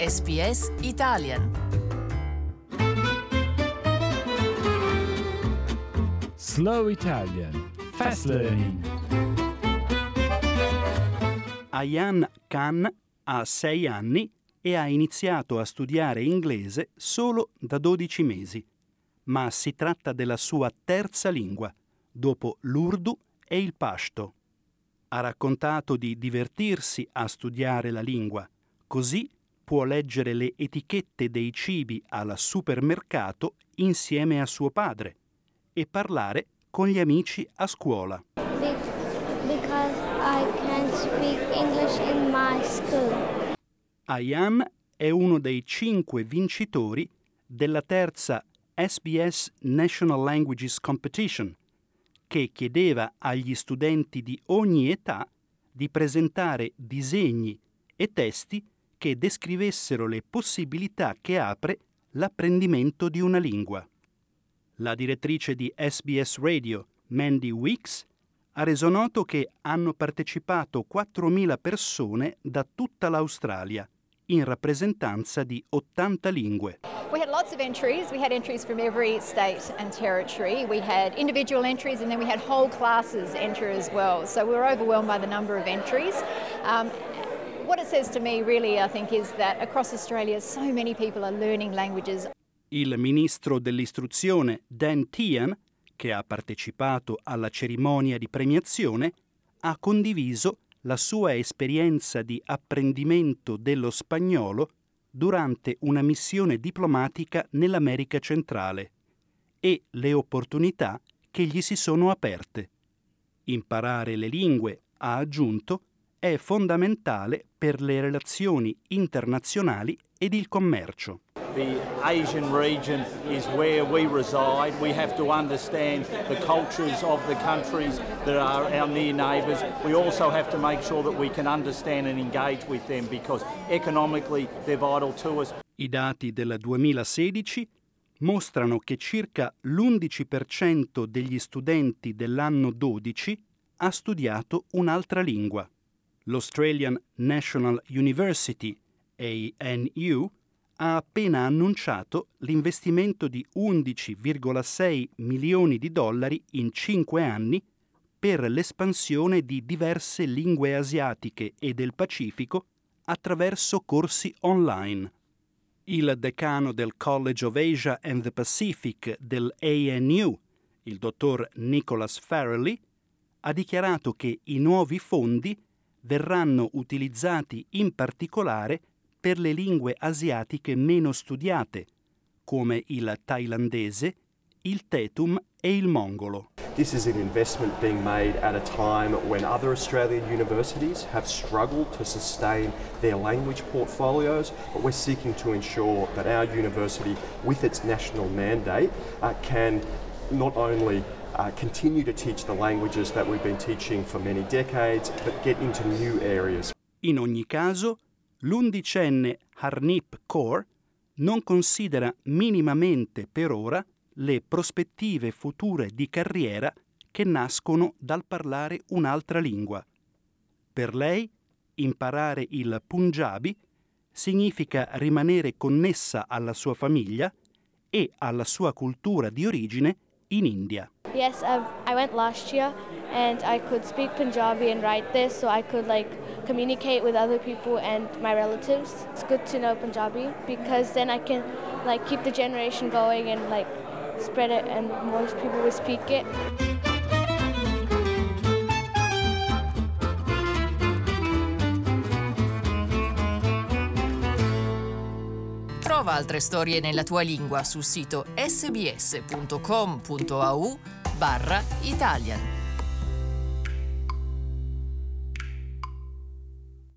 SPS Italian. Slow Italian Fast Learning. Ayan Khan ha 6 anni e ha iniziato a studiare inglese solo da 12 mesi, ma si tratta della sua terza lingua, dopo l'urdu e il pashto. Ha raccontato di divertirsi a studiare la lingua, così può leggere le etichette dei cibi al supermercato insieme a suo padre e parlare con gli amici a scuola. Be- because I can speak English in my school. Ayam è uno dei cinque vincitori della terza SBS National Languages Competition, che chiedeva agli studenti di ogni età di presentare disegni e testi che descrivessero le possibilità che apre l'apprendimento di una lingua. La direttrice di SBS Radio, Mandy Weeks, ha reso noto che hanno partecipato 4.000 persone da tutta l'Australia, in rappresentanza di 80 lingue. We had lots of entries. We had entries from every state and territory. We had individual entries and then we had whole classes enter as well. So we were overwhelmed by the number of entries. Um, Il ministro dell'istruzione Dan Tian, che ha partecipato alla cerimonia di premiazione, ha condiviso la sua esperienza di apprendimento dello spagnolo durante una missione diplomatica nell'America centrale e le opportunità che gli si sono aperte. Imparare le lingue, ha aggiunto, è fondamentale per le relazioni internazionali ed il commercio. The Asian region is where we reside. We have to understand the cultures of the countries that are our near neighbours. We also have to make sure that we can understand and engage with them because economically they're vital to us. I dati del 2016 mostrano che circa l'11% degli studenti dell'anno 12 ha studiato un'altra lingua. L'Australian National University, ANU, ha appena annunciato l'investimento di 11,6 milioni di dollari in 5 anni per l'espansione di diverse lingue asiatiche e del Pacifico attraverso corsi online. Il decano del College of Asia and the Pacific del ANU, il dottor Nicholas Farrelly, ha dichiarato che i nuovi fondi verranno utilizzati in particolare per le lingue asiatiche meno studiate, come il thailandese, il tetum e il mongolo. This is an investment being made at a time when other Australian universities have struggled to sustain their language portfolios, but we're seeking to ensure that our university, with its national mandate, uh, can not only uh, continue to teach the languages that we've been teaching for many decades, but get into new areas. In ogni caso, l'undicenne Harnip Kaur non considera minimamente per ora le prospettive future di carriera che nascono dal parlare un'altra lingua. Per lei, imparare il Punjabi significa rimanere connessa alla sua famiglia e alla sua cultura di origine in India. Yes, I've, I went last year and I could speak Punjabi and write this so I could like communicate with other people and my relatives. It's good to know Punjabi because then I can like keep the generation going and like spread it and more people will speak it. Trova altre storie nella tua lingua sul sito sbs.com.au barra Italian.